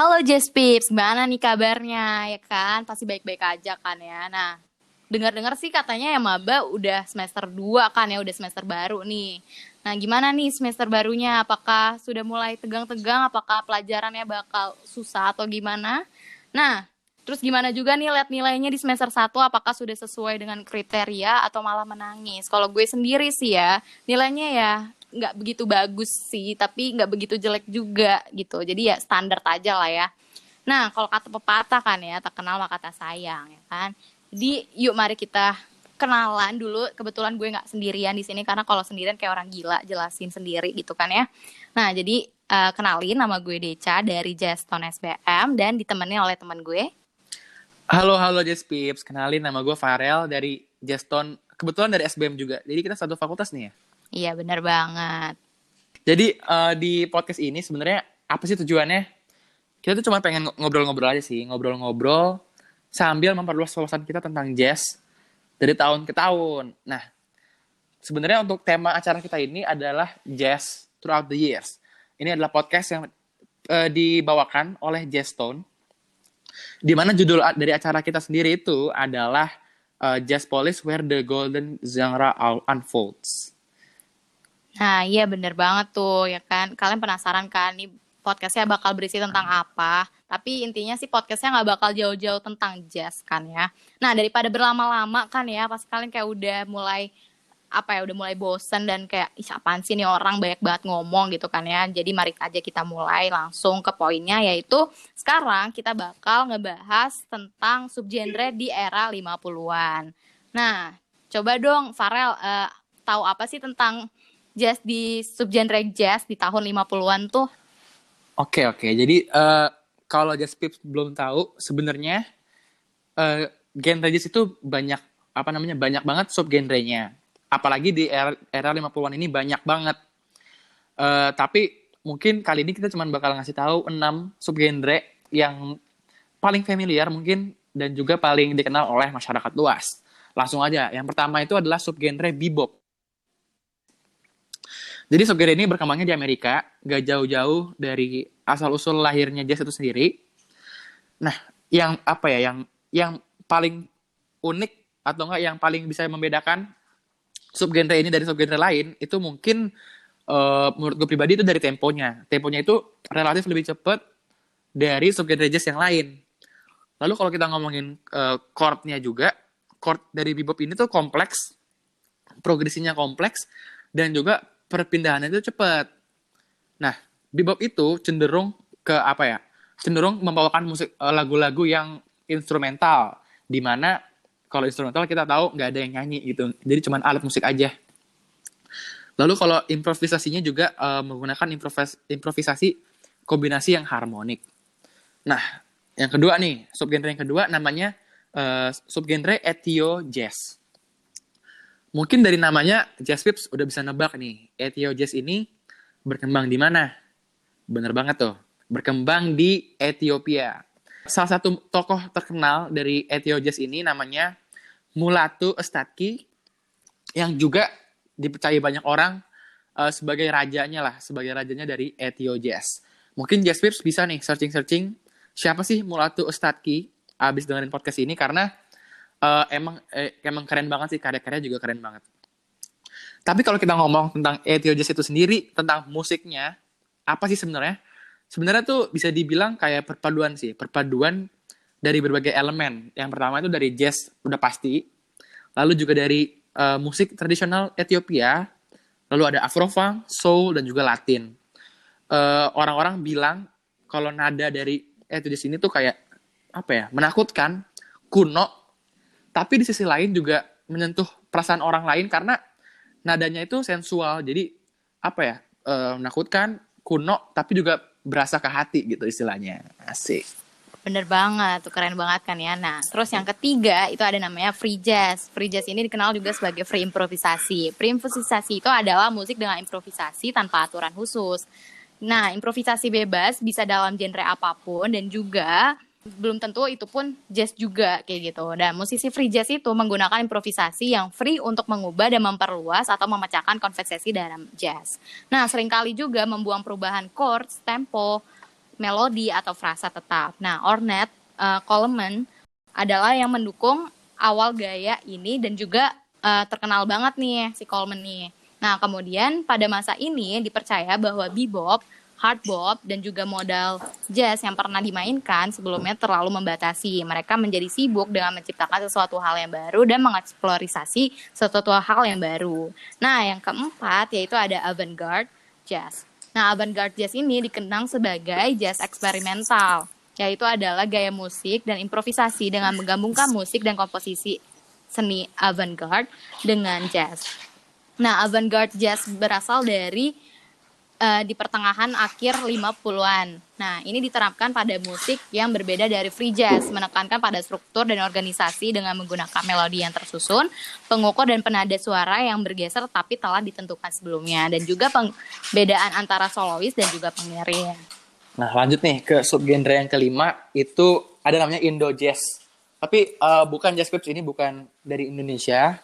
Halo Jazz Pips, gimana nih kabarnya ya kan? Pasti baik-baik aja kan ya. Nah, dengar-dengar sih katanya ya maba udah semester 2 kan ya, udah semester baru nih. Nah, gimana nih semester barunya? Apakah sudah mulai tegang-tegang? Apakah pelajarannya bakal susah atau gimana? Nah, terus gimana juga nih lihat nilainya di semester 1 apakah sudah sesuai dengan kriteria atau malah menangis? Kalau gue sendiri sih ya, nilainya ya nggak begitu bagus sih tapi nggak begitu jelek juga gitu. Jadi ya standar aja lah ya. Nah kalau kata pepatah kan ya tak kenal maka kata sayang ya kan? Jadi yuk mari kita kenalan dulu. Kebetulan gue nggak sendirian di sini karena kalau sendirian kayak orang gila jelasin sendiri gitu kan ya. Nah jadi uh, kenalin nama gue Deca dari Jeston SBM dan ditemani oleh teman gue. Halo halo Jess Pips. Kenalin nama gue Farel dari Jeston kebetulan dari SBM juga. Jadi kita satu fakultas nih ya Iya benar banget. Jadi uh, di podcast ini sebenarnya apa sih tujuannya? Kita tuh cuma pengen ngobrol-ngobrol aja sih, ngobrol-ngobrol sambil memperluas wawasan kita tentang jazz dari tahun ke tahun. Nah, sebenarnya untuk tema acara kita ini adalah jazz throughout the years. Ini adalah podcast yang uh, dibawakan oleh Jazz Stone, di mana judul dari acara kita sendiri itu adalah uh, Jazz Police Where the Golden Genre Unfolds. Nah, iya bener banget tuh ya kan. Kalian penasaran kan nih podcastnya bakal berisi tentang apa? Tapi intinya sih podcastnya nggak bakal jauh-jauh tentang jazz kan ya. Nah daripada berlama-lama kan ya, pas kalian kayak udah mulai apa ya udah mulai bosen dan kayak Ih, apaan sih nih orang banyak banget ngomong gitu kan ya. Jadi mari aja kita mulai langsung ke poinnya yaitu sekarang kita bakal ngebahas tentang subgenre di era 50-an. Nah, coba dong Farel uh, tahu apa sih tentang jazz di subgenre jazz di tahun 50-an tuh? Oke, oke. Jadi uh, kalau jazz pips belum tahu sebenarnya uh, genre jazz itu banyak apa namanya? banyak banget subgenrenya. Apalagi di era, era 50-an ini banyak banget. Uh, tapi mungkin kali ini kita cuma bakal ngasih tahu 6 subgenre yang paling familiar mungkin dan juga paling dikenal oleh masyarakat luas. Langsung aja. Yang pertama itu adalah subgenre bebop. Jadi subgenre ini berkembangnya di Amerika, gak jauh-jauh dari asal-usul lahirnya jazz itu sendiri. Nah, yang apa ya, yang yang paling unik atau enggak yang paling bisa membedakan subgenre ini dari subgenre lain itu mungkin uh, menurut gue pribadi itu dari temponya. Temponya itu relatif lebih cepat dari subgenre jazz yang lain. Lalu kalau kita ngomongin uh, chordnya juga, chord dari bebop ini tuh kompleks, progresinya kompleks, dan juga perpindahannya itu cepat. Nah, bebop itu cenderung ke apa ya? Cenderung membawakan musik eh, lagu-lagu yang instrumental, di mana kalau instrumental kita tahu nggak ada yang nyanyi gitu, jadi cuma alat musik aja. Lalu kalau improvisasinya juga uh, menggunakan improvis improvisasi kombinasi yang harmonik. Nah, yang kedua nih, subgenre yang kedua namanya uh, subgenre ethio jazz. Mungkin dari namanya Jazz Pips udah bisa nebak nih, Ethio Jazz ini berkembang di mana? Bener banget tuh, berkembang di Ethiopia. Salah satu tokoh terkenal dari Ethio Jazz ini namanya Mulatu Estatki, yang juga dipercaya banyak orang uh, sebagai rajanya lah, sebagai rajanya dari Ethio Jazz. Mungkin Jazz Pips bisa nih searching-searching siapa sih Mulatu Estatki abis dengerin podcast ini karena uh, emang eh, emang keren banget sih karya-karya juga keren banget. Tapi kalau kita ngomong tentang Jazz itu sendiri, tentang musiknya, apa sih sebenarnya? Sebenarnya tuh bisa dibilang kayak perpaduan sih, perpaduan dari berbagai elemen. Yang pertama itu dari jazz, udah pasti. Lalu juga dari uh, musik tradisional Ethiopia, lalu ada Afrofunk, soul, dan juga Latin. eh, orang-orang bilang kalau nada dari Ethio Jazz ini tuh kayak apa ya, menakutkan, kuno, tapi di sisi lain juga menyentuh perasaan orang lain karena nadanya itu sensual jadi apa ya e, menakutkan kuno tapi juga berasa ke hati gitu istilahnya asik Bener banget, tuh keren banget kan ya. Nah, terus yang ketiga itu ada namanya free jazz. Free jazz ini dikenal juga sebagai free improvisasi. Free improvisasi itu adalah musik dengan improvisasi tanpa aturan khusus. Nah, improvisasi bebas bisa dalam genre apa pun dan juga belum tentu itu pun jazz juga kayak gitu. Dan musisi free jazz itu menggunakan improvisasi yang free untuk mengubah dan memperluas atau memecahkan konversasi dalam jazz. Nah, sering kali juga membuang perubahan chords, tempo, melodi atau frasa tetap. Nah, Ornette uh, Coleman adalah yang mendukung awal gaya ini dan juga uh, terkenal banget nih si Coleman nih. Nah, kemudian pada masa ini dipercaya bahwa bebop, hard bop, dan juga modal jazz yang pernah dimainkan sebelumnya terlalu membatasi. Mereka menjadi sibuk dengan menciptakan sesuatu hal yang baru dan mengeksplorasi sesuatu hal yang baru. Nah, yang keempat yaitu ada avant-garde jazz. Nah, avant-garde jazz ini dikenang sebagai jazz eksperimental, yaitu adalah gaya musik dan improvisasi dengan menggabungkan musik dan komposisi seni avant-garde dengan jazz. Nah, avant-garde jazz berasal dari uh, di pertengahan akhir 50-an. Nah, ini diterapkan pada musik yang berbeda dari free jazz, menekankan pada struktur dan organisasi dengan menggunakan melodi yang tersusun, pengukur dan penada suara yang bergeser tapi telah ditentukan sebelumnya, dan juga perbedaan antara solois dan juga pengiring. Nah, lanjut nih ke subgenre yang kelima, itu ada namanya Indo Jazz. Tapi uh, bukan jazz clubs ini bukan dari Indonesia,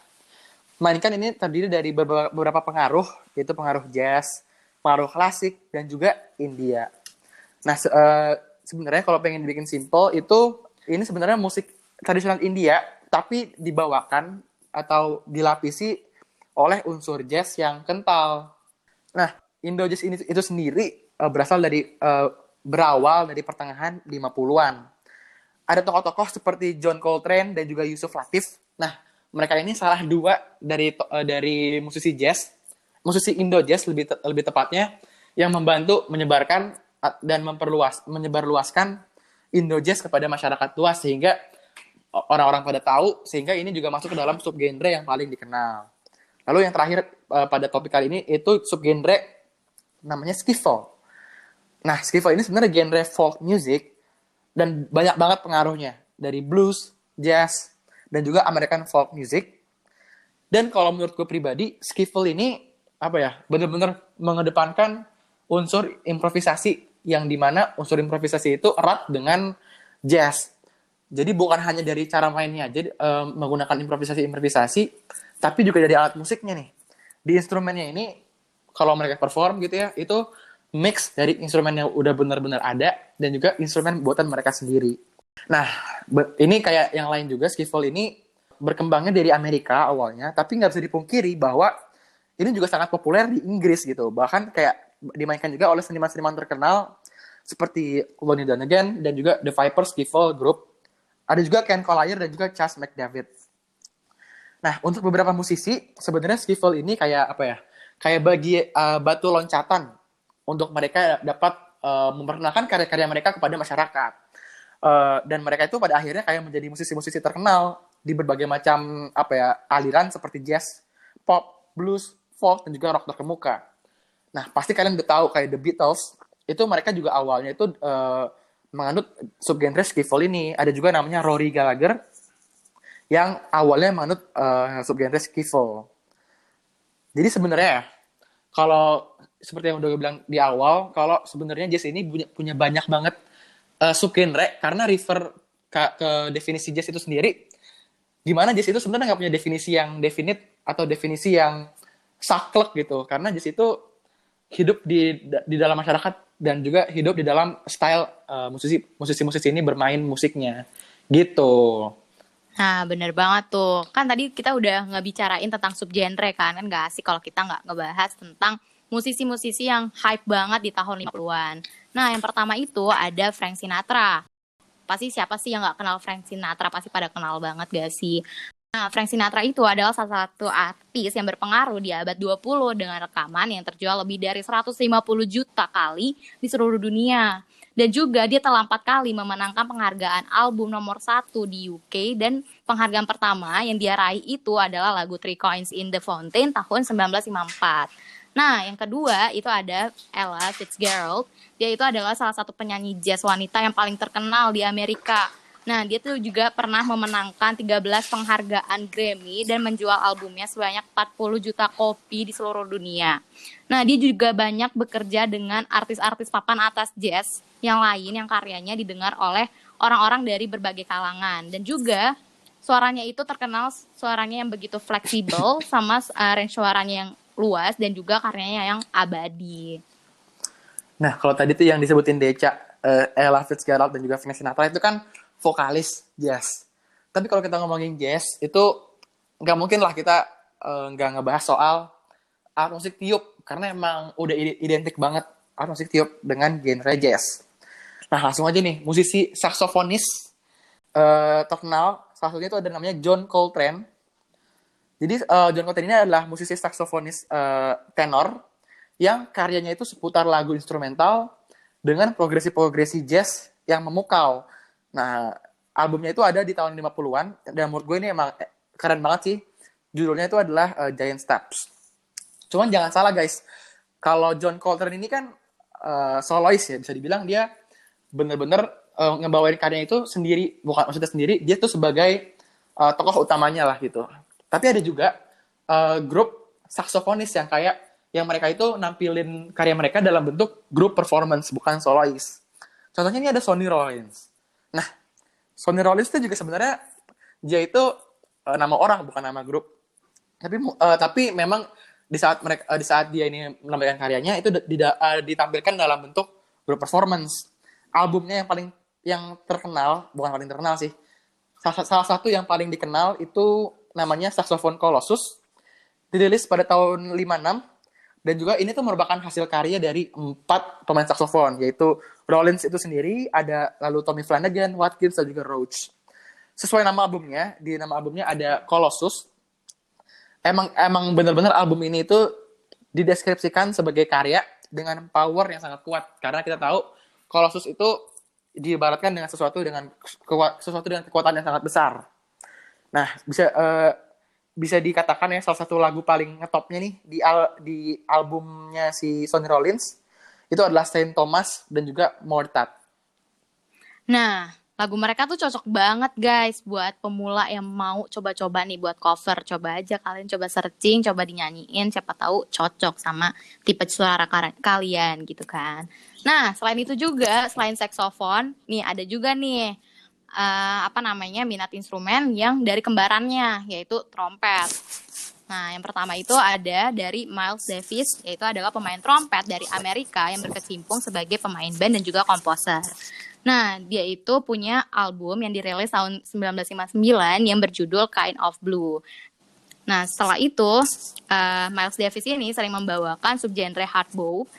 melainkan ini terdiri dari beberapa pengaruh, yaitu pengaruh jazz, pengaruh klasik, dan juga India. Nah, se uh, sebenarnya kalau pengen dibikin simple, itu ini sebenarnya musik tradisional India, tapi dibawakan atau dilapisi oleh unsur jazz yang kental. Nah, Indo Jazz ini itu sendiri uh, berasal dari uh, berawal dari pertengahan 50-an. Ada tokoh-tokoh seperti John Coltrane dan juga Yusuf Latif. Nah, mereka ini salah dua dari uh, dari musisi jazz, musisi Indo jazz lebih te lebih tepatnya yang membantu menyebarkan dan memperluas menyebarluaskan Indo jazz kepada masyarakat luas sehingga orang-orang pada tahu sehingga ini juga masuk ke dalam subgenre yang paling dikenal. Lalu yang terakhir uh, pada topik kali ini itu subgenre namanya skiffle. Nah, skiffle ini sebenarnya genre folk music dan banyak banget pengaruhnya dari blues, jazz, dan juga American folk music. Dan kalau menurut gue pribadi, skiffle ini apa ya, bener-bener mengedepankan unsur improvisasi yang di mana unsur improvisasi itu erat dengan jazz. Jadi bukan hanya dari cara mainnya, jadi um, menggunakan improvisasi-improvisasi, tapi juga dari alat musiknya nih. Di instrumennya ini, kalau mereka perform gitu ya, itu mix dari instrumen yang udah benar-benar ada dan juga instrumen buatan mereka sendiri. Nah, ini kayak yang lain juga, skiffle ini berkembangnya dari Amerika awalnya, tapi nggak bisa dipungkiri bahwa ini juga sangat populer di Inggris gitu. Bahkan kayak dimainkan juga oleh seniman-seniman terkenal seperti Lonnie Donegan dan juga The Vipers Skiffle Group. Ada juga Ken Collier dan juga Chas McDavid. Nah, untuk beberapa musisi, sebenarnya skiffle ini kayak apa ya? Kayak bagi uh, batu loncatan untuk mereka dapat uh, memperkenalkan karya-karya mereka kepada masyarakat uh, dan mereka itu pada akhirnya kayak menjadi musisi-musisi terkenal di berbagai macam apa ya aliran seperti jazz, pop, blues, folk dan juga rock terkemuka. Nah pasti kalian udah tahu kayak The Beatles itu mereka juga awalnya itu uh, menganut subgenre skiffle ini. Ada juga namanya Rory Gallagher yang awalnya menganut uh, subgenre skiffle. Jadi sebenarnya ya, kalau seperti yang udah gue bilang di awal, kalau sebenarnya jazz ini punya, punya banyak banget uh, subgenre karena refer ke, ke definisi jazz itu sendiri gimana jazz itu sebenarnya nggak punya definisi yang definite atau definisi yang saklek gitu karena jazz itu hidup di di dalam masyarakat dan juga hidup di dalam style uh, musisi musisi musisi ini bermain musiknya gitu Nah, bener banget tuh. Kan tadi kita udah ngebicarain tentang subgenre kan, kan gak asik kalau kita nggak ngebahas tentang musisi-musisi yang hype banget di tahun 50-an. Nah, yang pertama itu ada Frank Sinatra. Pasti siapa sih yang nggak kenal Frank Sinatra? Pasti pada kenal banget gak sih? Nah, Frank Sinatra itu adalah salah satu artis yang berpengaruh di abad 20 dengan rekaman yang terjual lebih dari 150 juta kali di seluruh dunia. Dan juga dia telah empat kali memenangkan penghargaan album nomor satu di UK dan penghargaan pertama yang dia raih itu adalah lagu Three Coins in the Fountain tahun 1954. Nah, yang kedua itu ada Ella Fitzgerald. Dia itu adalah salah satu penyanyi jazz wanita yang paling terkenal di Amerika. Nah, dia tuh juga pernah memenangkan 13 penghargaan Grammy dan menjual albumnya sebanyak 40 juta kopi di seluruh dunia. Nah, dia juga banyak bekerja dengan artis-artis papan atas jazz yang lain yang karyanya didengar oleh orang-orang dari berbagai kalangan. Dan juga suaranya itu terkenal suaranya yang begitu fleksibel sama uh, range suaranya yang luas dan juga karyanya yang abadi. Nah, kalau tadi tuh yang disebutin Deca, uh, Ella Fitzgerald dan juga Frank Sinatra itu kan vokalis jazz. Tapi kalau kita ngomongin jazz itu nggak mungkin lah kita uh, nggak ngebahas soal alat musik tiup karena emang udah identik banget alat musik tiup dengan genre jazz. Nah langsung aja nih musisi saksofonis uh, terkenal salah satunya itu ada namanya John Coltrane. Jadi uh, John Coltrane ini adalah musisi saksofonis uh, tenor yang karyanya itu seputar lagu instrumental dengan progresi-progresi jazz yang memukau. Nah, albumnya itu ada di tahun 50-an dan menurut gue ini emang keren banget sih. Judulnya itu adalah uh, Giant Steps. Cuman jangan salah guys, kalau John Coltrane ini kan uh, solois ya, bisa dibilang dia bener-bener uh, ngebawain karyanya itu sendiri, bukan maksudnya sendiri, dia tuh sebagai uh, tokoh utamanya lah gitu. Tapi ada juga uh, grup saksofonis yang kayak yang mereka itu nampilin karya mereka dalam bentuk grup performance bukan solois. Contohnya ini ada Sonny Rollins. Nah, Sonny Rollins itu juga sebenarnya dia itu uh, nama orang bukan nama grup. Tapi uh, tapi memang di saat mereka uh, di saat dia ini menampilkan karyanya itu uh, ditampilkan dalam bentuk grup performance. Albumnya yang paling yang terkenal, bukan paling terkenal sih. Salah, salah satu yang paling dikenal itu namanya Saxophone Colossus. Dirilis pada tahun 56 dan juga ini tuh merupakan hasil karya dari empat pemain saksofon, yaitu Rollins itu sendiri, ada lalu Tommy Flanagan, Watkins, dan juga Roach. Sesuai nama albumnya, di nama albumnya ada Colossus. Emang emang benar-benar album ini itu dideskripsikan sebagai karya dengan power yang sangat kuat. Karena kita tahu Colossus itu diibaratkan dengan sesuatu dengan sesuatu dengan kekuatan yang sangat besar. Nah, bisa uh, bisa dikatakan ya salah satu lagu paling ngetopnya nih di al di albumnya si Sonny Rollins itu adalah Saint Thomas dan juga Mortat. Nah, lagu mereka tuh cocok banget guys buat pemula yang mau coba-coba nih buat cover. Coba aja kalian coba searching, coba dinyanyiin, siapa tahu cocok sama tipe suara kalian gitu kan. Nah, selain itu juga, selain saxophone, nih ada juga nih uh, apa namanya minat instrumen yang dari kembarannya yaitu trompet. Nah, yang pertama itu ada dari Miles Davis, yaitu adalah pemain trompet dari Amerika yang berkecimpung sebagai pemain band dan juga komposer. Nah, dia itu punya album yang dirilis tahun 1959 yang berjudul Kind of Blue. Nah, setelah itu, uh, Miles Davis ini sering membawakan subgenre hardbop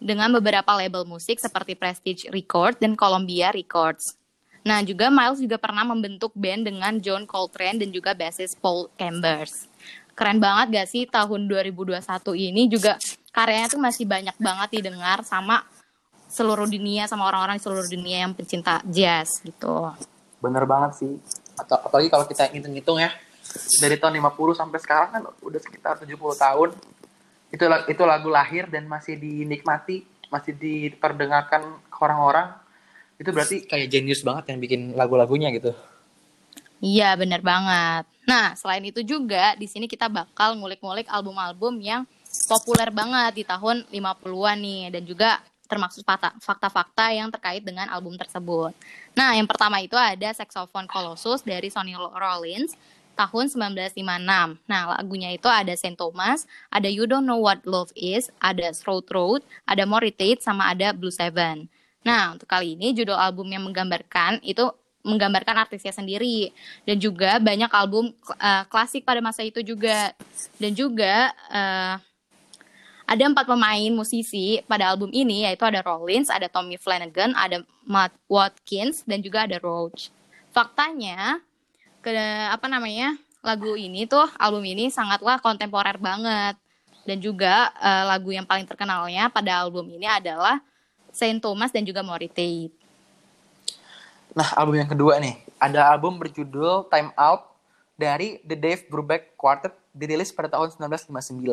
dengan beberapa label musik seperti Prestige Records dan Columbia Records. Nah, juga Miles juga pernah membentuk band dengan John Coltrane dan juga bassist Paul Chambers. Keren banget gak sih tahun 2021 ini juga karyanya tuh masih banyak banget didengar sama seluruh dunia sama orang-orang di seluruh dunia yang pencinta jazz gitu. Bener banget sih. Atau apalagi kalau kita hitung-hitung ya dari tahun 50 sampai sekarang kan udah sekitar 70 tahun. Itu itu lagu lahir dan masih dinikmati, masih diperdengarkan ke orang-orang itu berarti kayak genius banget yang bikin lagu-lagunya gitu. Iya, bener banget. Nah, selain itu juga di sini kita bakal ngulik-ngulik album-album yang populer banget di tahun 50-an nih dan juga termasuk fakta-fakta yang terkait dengan album tersebut. Nah, yang pertama itu ada Saxophone Colossus dari Sonny Rollins tahun 1956. Nah, lagunya itu ada Saint Thomas, ada You Don't Know What Love Is, ada Throat Road, ada More sama ada Blue Seven. Nah, untuk kali ini judul album yang menggambarkan itu menggambarkan artisnya sendiri. Dan juga banyak album uh, klasik pada masa itu juga. Dan juga uh, ada empat pemain musisi pada album ini yaitu ada Rollins, ada Tommy Flanagan, ada Matt Watkins dan juga ada Roach. Faktanya ke apa namanya lagu ini tuh album ini sangatlah kontemporer banget. Dan juga uh, lagu yang paling terkenalnya pada album ini adalah Saint Thomas dan juga Maury Nah, album yang kedua nih, ada album berjudul Time Out dari The Dave Brubeck Quartet dirilis pada tahun 1959.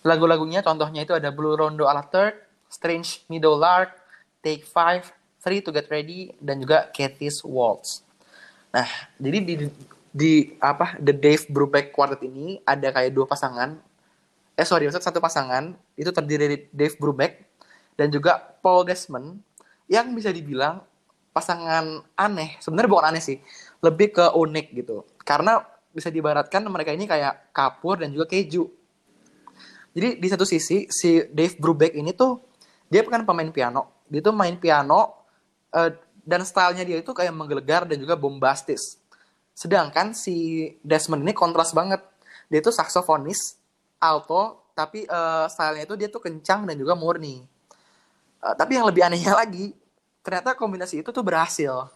Lagu-lagunya contohnya itu ada Blue Rondo a la Third, Strange Meadow Lark, Take Five, Three to Get Ready, dan juga Kathy's Waltz. Nah, jadi di, di apa The Dave Brubeck Quartet ini ada kayak dua pasangan. Eh sorry, maksud satu pasangan itu terdiri dari Dave Brubeck dan juga Paul Desmond yang bisa dibilang pasangan aneh sebenarnya bukan aneh sih lebih ke unik gitu karena bisa dibaratkan mereka ini kayak kapur dan juga keju jadi di satu sisi si Dave Brubeck ini tuh dia bukan pemain piano dia tuh main piano uh, dan stylenya dia itu kayak menggelegar dan juga bombastis. Sedangkan si Desmond ini kontras banget. Dia itu saksofonis, alto, tapi uh, stylenya itu dia tuh kencang dan juga murni. Uh, tapi yang lebih anehnya lagi, ternyata kombinasi itu tuh berhasil.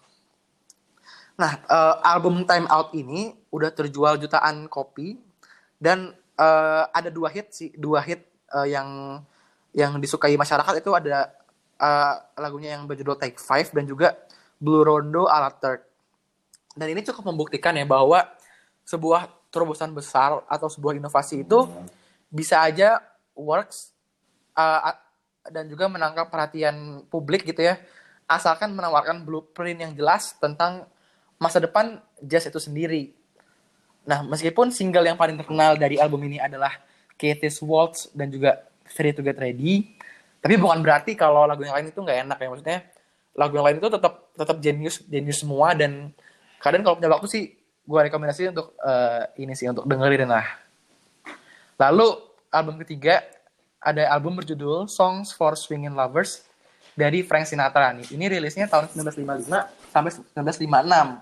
Nah, uh, album Time Out ini udah terjual jutaan kopi dan uh, ada dua hit sih, dua hit uh, yang yang disukai masyarakat itu ada uh, lagunya yang berjudul Take Five dan juga Blue Rondo ala Third. Dan ini cukup membuktikan ya bahwa sebuah terobosan besar atau sebuah inovasi itu bisa aja works uh, dan juga menangkap perhatian publik gitu ya asalkan menawarkan blueprint yang jelas tentang masa depan jazz itu sendiri. Nah, meskipun single yang paling terkenal dari album ini adalah Katie's Waltz dan juga Free to Get Ready, tapi bukan berarti kalau lagu yang lain itu nggak enak ya maksudnya lagu yang lain itu tetap tetap genius genius semua dan kadang kalau punya waktu sih gue rekomendasi untuk uh, ini sih untuk dengerin lah. Lalu album ketiga ada album berjudul Songs for Swinging Lovers dari Frank Sinatra nih. Ini rilisnya tahun 1955 sampai 1956.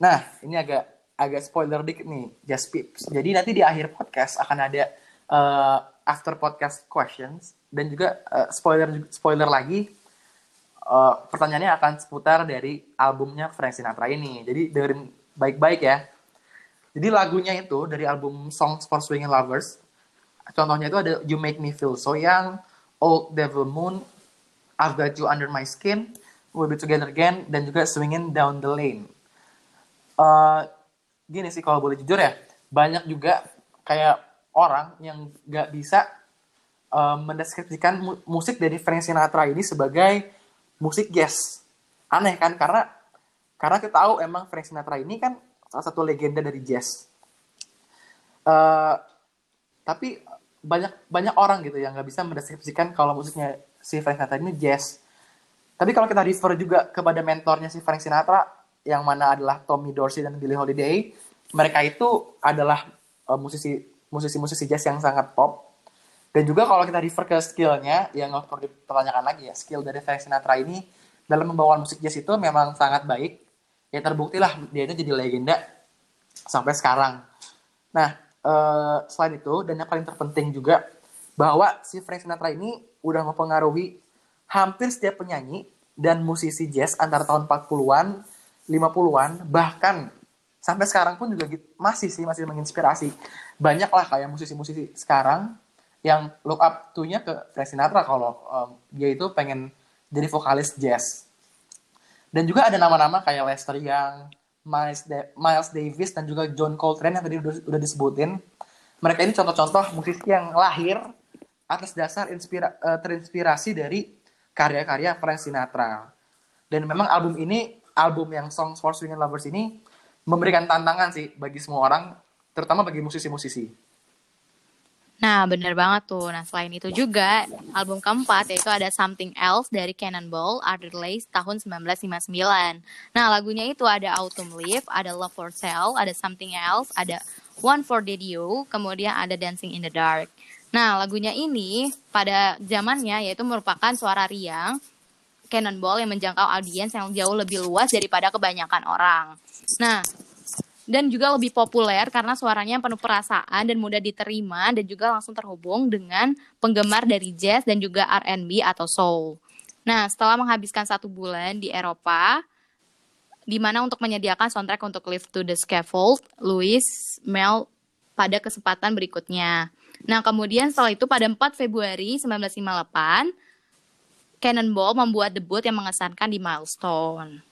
Nah, ini agak agak spoiler dikit nih, just pips. Jadi nanti di akhir podcast akan ada uh, after podcast questions dan juga uh, spoiler spoiler lagi uh, pertanyaannya akan seputar dari albumnya Frank Sinatra ini. Jadi dengerin baik-baik ya. Jadi lagunya itu dari album Songs for Swinging Lovers. Contohnya itu ada You Make Me Feel So Young, Old Devil Moon, I've Got You Under My Skin, We'll Be Together Again, dan juga Swinging Down the Lane. Uh, gini sih kalau boleh jujur ya, banyak juga kayak orang yang gak bisa uh, mendeskripsikan mu musik dari Frank Sinatra ini sebagai musik jazz. Aneh kan? Karena karena kita tahu emang Frank Sinatra ini kan salah satu legenda dari jazz. Uh, tapi banyak banyak orang gitu yang nggak bisa mendeskripsikan kalau musiknya si Frank Sinatra ini jazz. Tapi kalau kita refer juga kepada mentornya si Frank Sinatra, yang mana adalah Tommy Dorsey dan Billie Holiday, mereka itu adalah uh, musisi musisi-musisi jazz yang sangat pop. Dan juga kalau kita refer ke skillnya, yang perlu dipertanyakan lagi ya, skill dari Frank Sinatra ini dalam membawa musik jazz itu memang sangat baik. Ya terbukti lah dia itu jadi legenda sampai sekarang. Nah, uh, selain itu, dan yang paling terpenting juga, bahwa si Frank Sinatra ini udah mempengaruhi hampir setiap penyanyi dan musisi jazz antara tahun 40-an, 50-an, bahkan sampai sekarang pun juga masih sih masih menginspirasi. Banyak lah kayak musisi-musisi sekarang yang look up to-nya ke Frank Sinatra kalau um, dia itu pengen jadi vokalis jazz. Dan juga ada nama-nama kayak Lester Young, Miles, Miles Davis dan juga John Coltrane yang tadi udah, udah disebutin. Mereka ini contoh-contoh musisi yang lahir atas dasar inspira uh, terinspirasi dari karya-karya Frank Sinatra. Dan memang album ini, album yang Songs for Swinging Lovers ini memberikan tantangan sih bagi semua orang, terutama bagi musisi-musisi. Nah, bener banget tuh. Nah, selain itu juga, album keempat yaitu ada Something Else dari Cannonball, Art Lace tahun 1959. Nah, lagunya itu ada Autumn Leaf, ada Love for Sale, ada Something Else, ada One for You, kemudian ada Dancing in the Dark. Nah, lagunya ini pada zamannya yaitu merupakan suara riang Cannonball yang menjangkau audiens yang jauh lebih luas daripada kebanyakan orang. Nah, dan juga lebih populer karena suaranya penuh perasaan dan mudah diterima dan juga langsung terhubung dengan penggemar dari jazz dan juga R&B atau soul. Nah, setelah menghabiskan satu bulan di Eropa, di mana untuk menyediakan soundtrack untuk Live to the Scaffold, Louis Mel pada kesempatan berikutnya. Nah, kemudian setelah itu pada 4 Februari 1958, Cannonball membuat debut yang mengesankan di Milestone.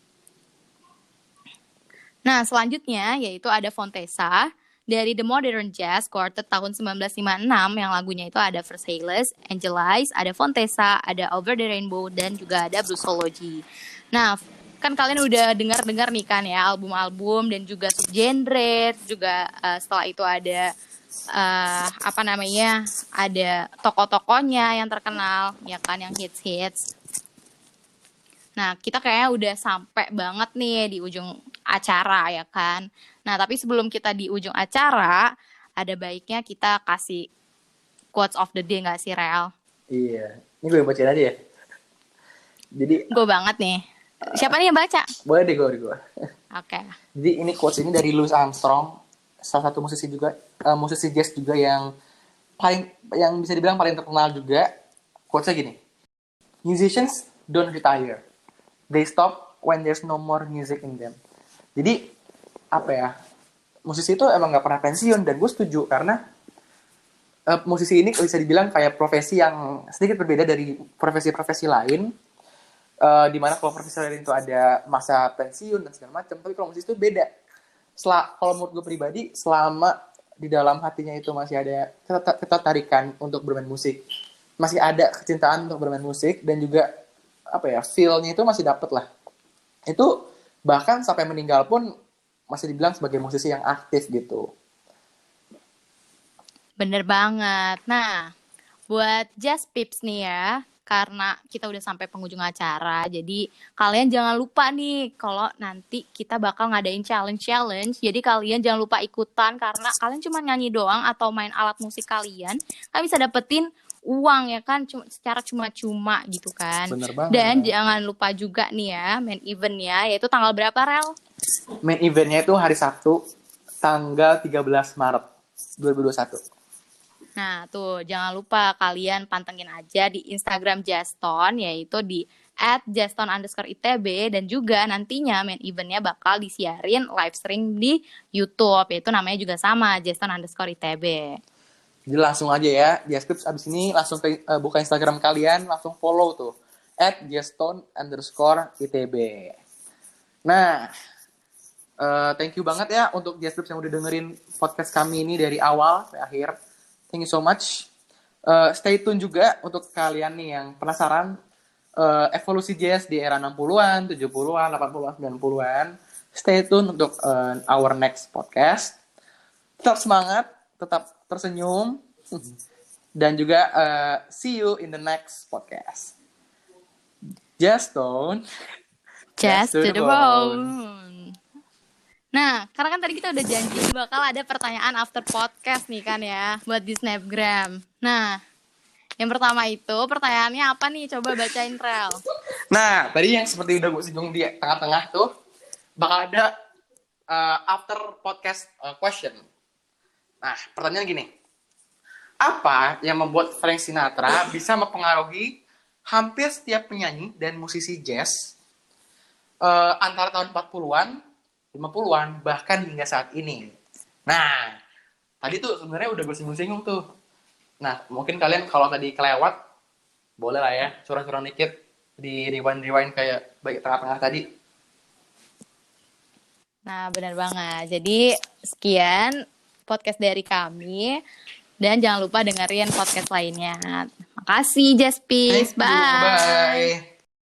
Nah, selanjutnya yaitu ada Fontesa dari The Modern Jazz Quartet tahun 1956 yang lagunya itu ada Versailles, Angelize, ada Fontesa, ada Over the Rainbow, dan juga ada Bluesology. Nah, kan kalian udah dengar-dengar nih kan ya album-album dan juga subgenre, juga uh, setelah itu ada uh, apa namanya ada toko-tokonya yang terkenal ya kan yang hits-hits. Nah kita kayaknya udah sampai banget nih di ujung acara ya kan. Nah tapi sebelum kita di ujung acara ada baiknya kita kasih quotes of the day nggak sih Real? Iya, ini gue bacain aja ya. Jadi gue banget nih. Siapa nih yang baca? Boleh deh gue, gue. Oke. Jadi ini quotes ini dari Louis Armstrong, salah satu musisi juga, uh, musisi jazz juga yang paling yang bisa dibilang paling terkenal juga. Quotesnya gini, musicians don't retire, they stop when there's no more music in them. Jadi apa ya, musisi itu emang nggak pernah pensiun dan gue setuju karena uh, musisi ini bisa dibilang kayak profesi yang sedikit berbeda dari profesi-profesi lain. Uh, di mana kalau profesi lain itu ada masa pensiun dan segala macam, tapi kalau musisi itu beda. Setelah, kalau menurut gue pribadi, selama di dalam hatinya itu masih ada ketertarikan untuk bermain musik, masih ada kecintaan untuk bermain musik dan juga apa ya feel-nya itu masih dapet lah. Itu bahkan sampai meninggal pun masih dibilang sebagai musisi yang aktif gitu. Bener banget. Nah, buat Just Pips nih ya, karena kita udah sampai penghujung acara, jadi kalian jangan lupa nih kalau nanti kita bakal ngadain challenge-challenge. Jadi kalian jangan lupa ikutan karena kalian cuma nyanyi doang atau main alat musik kalian, kalian bisa dapetin uang ya kan cuma secara cuma-cuma gitu kan. Bener banget. Dan jangan lupa juga nih ya main eventnya yaitu tanggal berapa Rel? Main eventnya itu hari Sabtu tanggal 13 Maret 2021. Nah tuh jangan lupa kalian pantengin aja di Instagram Juston yaitu di at Juston underscore ITB dan juga nantinya main eventnya bakal disiarin live stream di YouTube yaitu namanya juga sama Juston underscore ITB. Jadi langsung aja ya, di deskripsi abis ini langsung ke, uh, buka Instagram kalian, langsung follow tuh. At geston underscore ITB. Nah, uh, thank you banget ya untuk deskripsi yang udah dengerin podcast kami ini dari awal sampai akhir. Thank you so much. Uh, stay tune juga untuk kalian nih yang penasaran uh, evolusi jazz di era 60-an, 70-an, 80-an, 90-an. Stay tune untuk uh, our next podcast. Tetap semangat, tetap tersenyum, dan juga uh, see you in the next podcast. Just don't. Just to the bone. Nah, karena kan tadi kita udah janji bakal ada pertanyaan after podcast nih kan ya, buat di Snapgram. Nah, yang pertama itu pertanyaannya apa nih? Coba bacain Rel. Nah, tadi yang seperti udah gue singgung di tengah-tengah tuh, bakal ada uh, after podcast uh, question. Nah, pertanyaan gini. Apa yang membuat Frank Sinatra bisa mempengaruhi hampir setiap penyanyi dan musisi jazz uh, antara tahun 40-an, 50-an, bahkan hingga saat ini? Nah, tadi tuh sebenarnya udah gue singgung-singgung tuh. Nah, mungkin kalian kalau tadi kelewat, boleh lah ya, curang-curang dikit di rewind-rewind kayak baik tengah-tengah tadi. Nah, benar banget. Jadi, sekian podcast dari kami. Dan jangan lupa dengerin podcast lainnya. Makasih, Jaspis. Bye. Bye.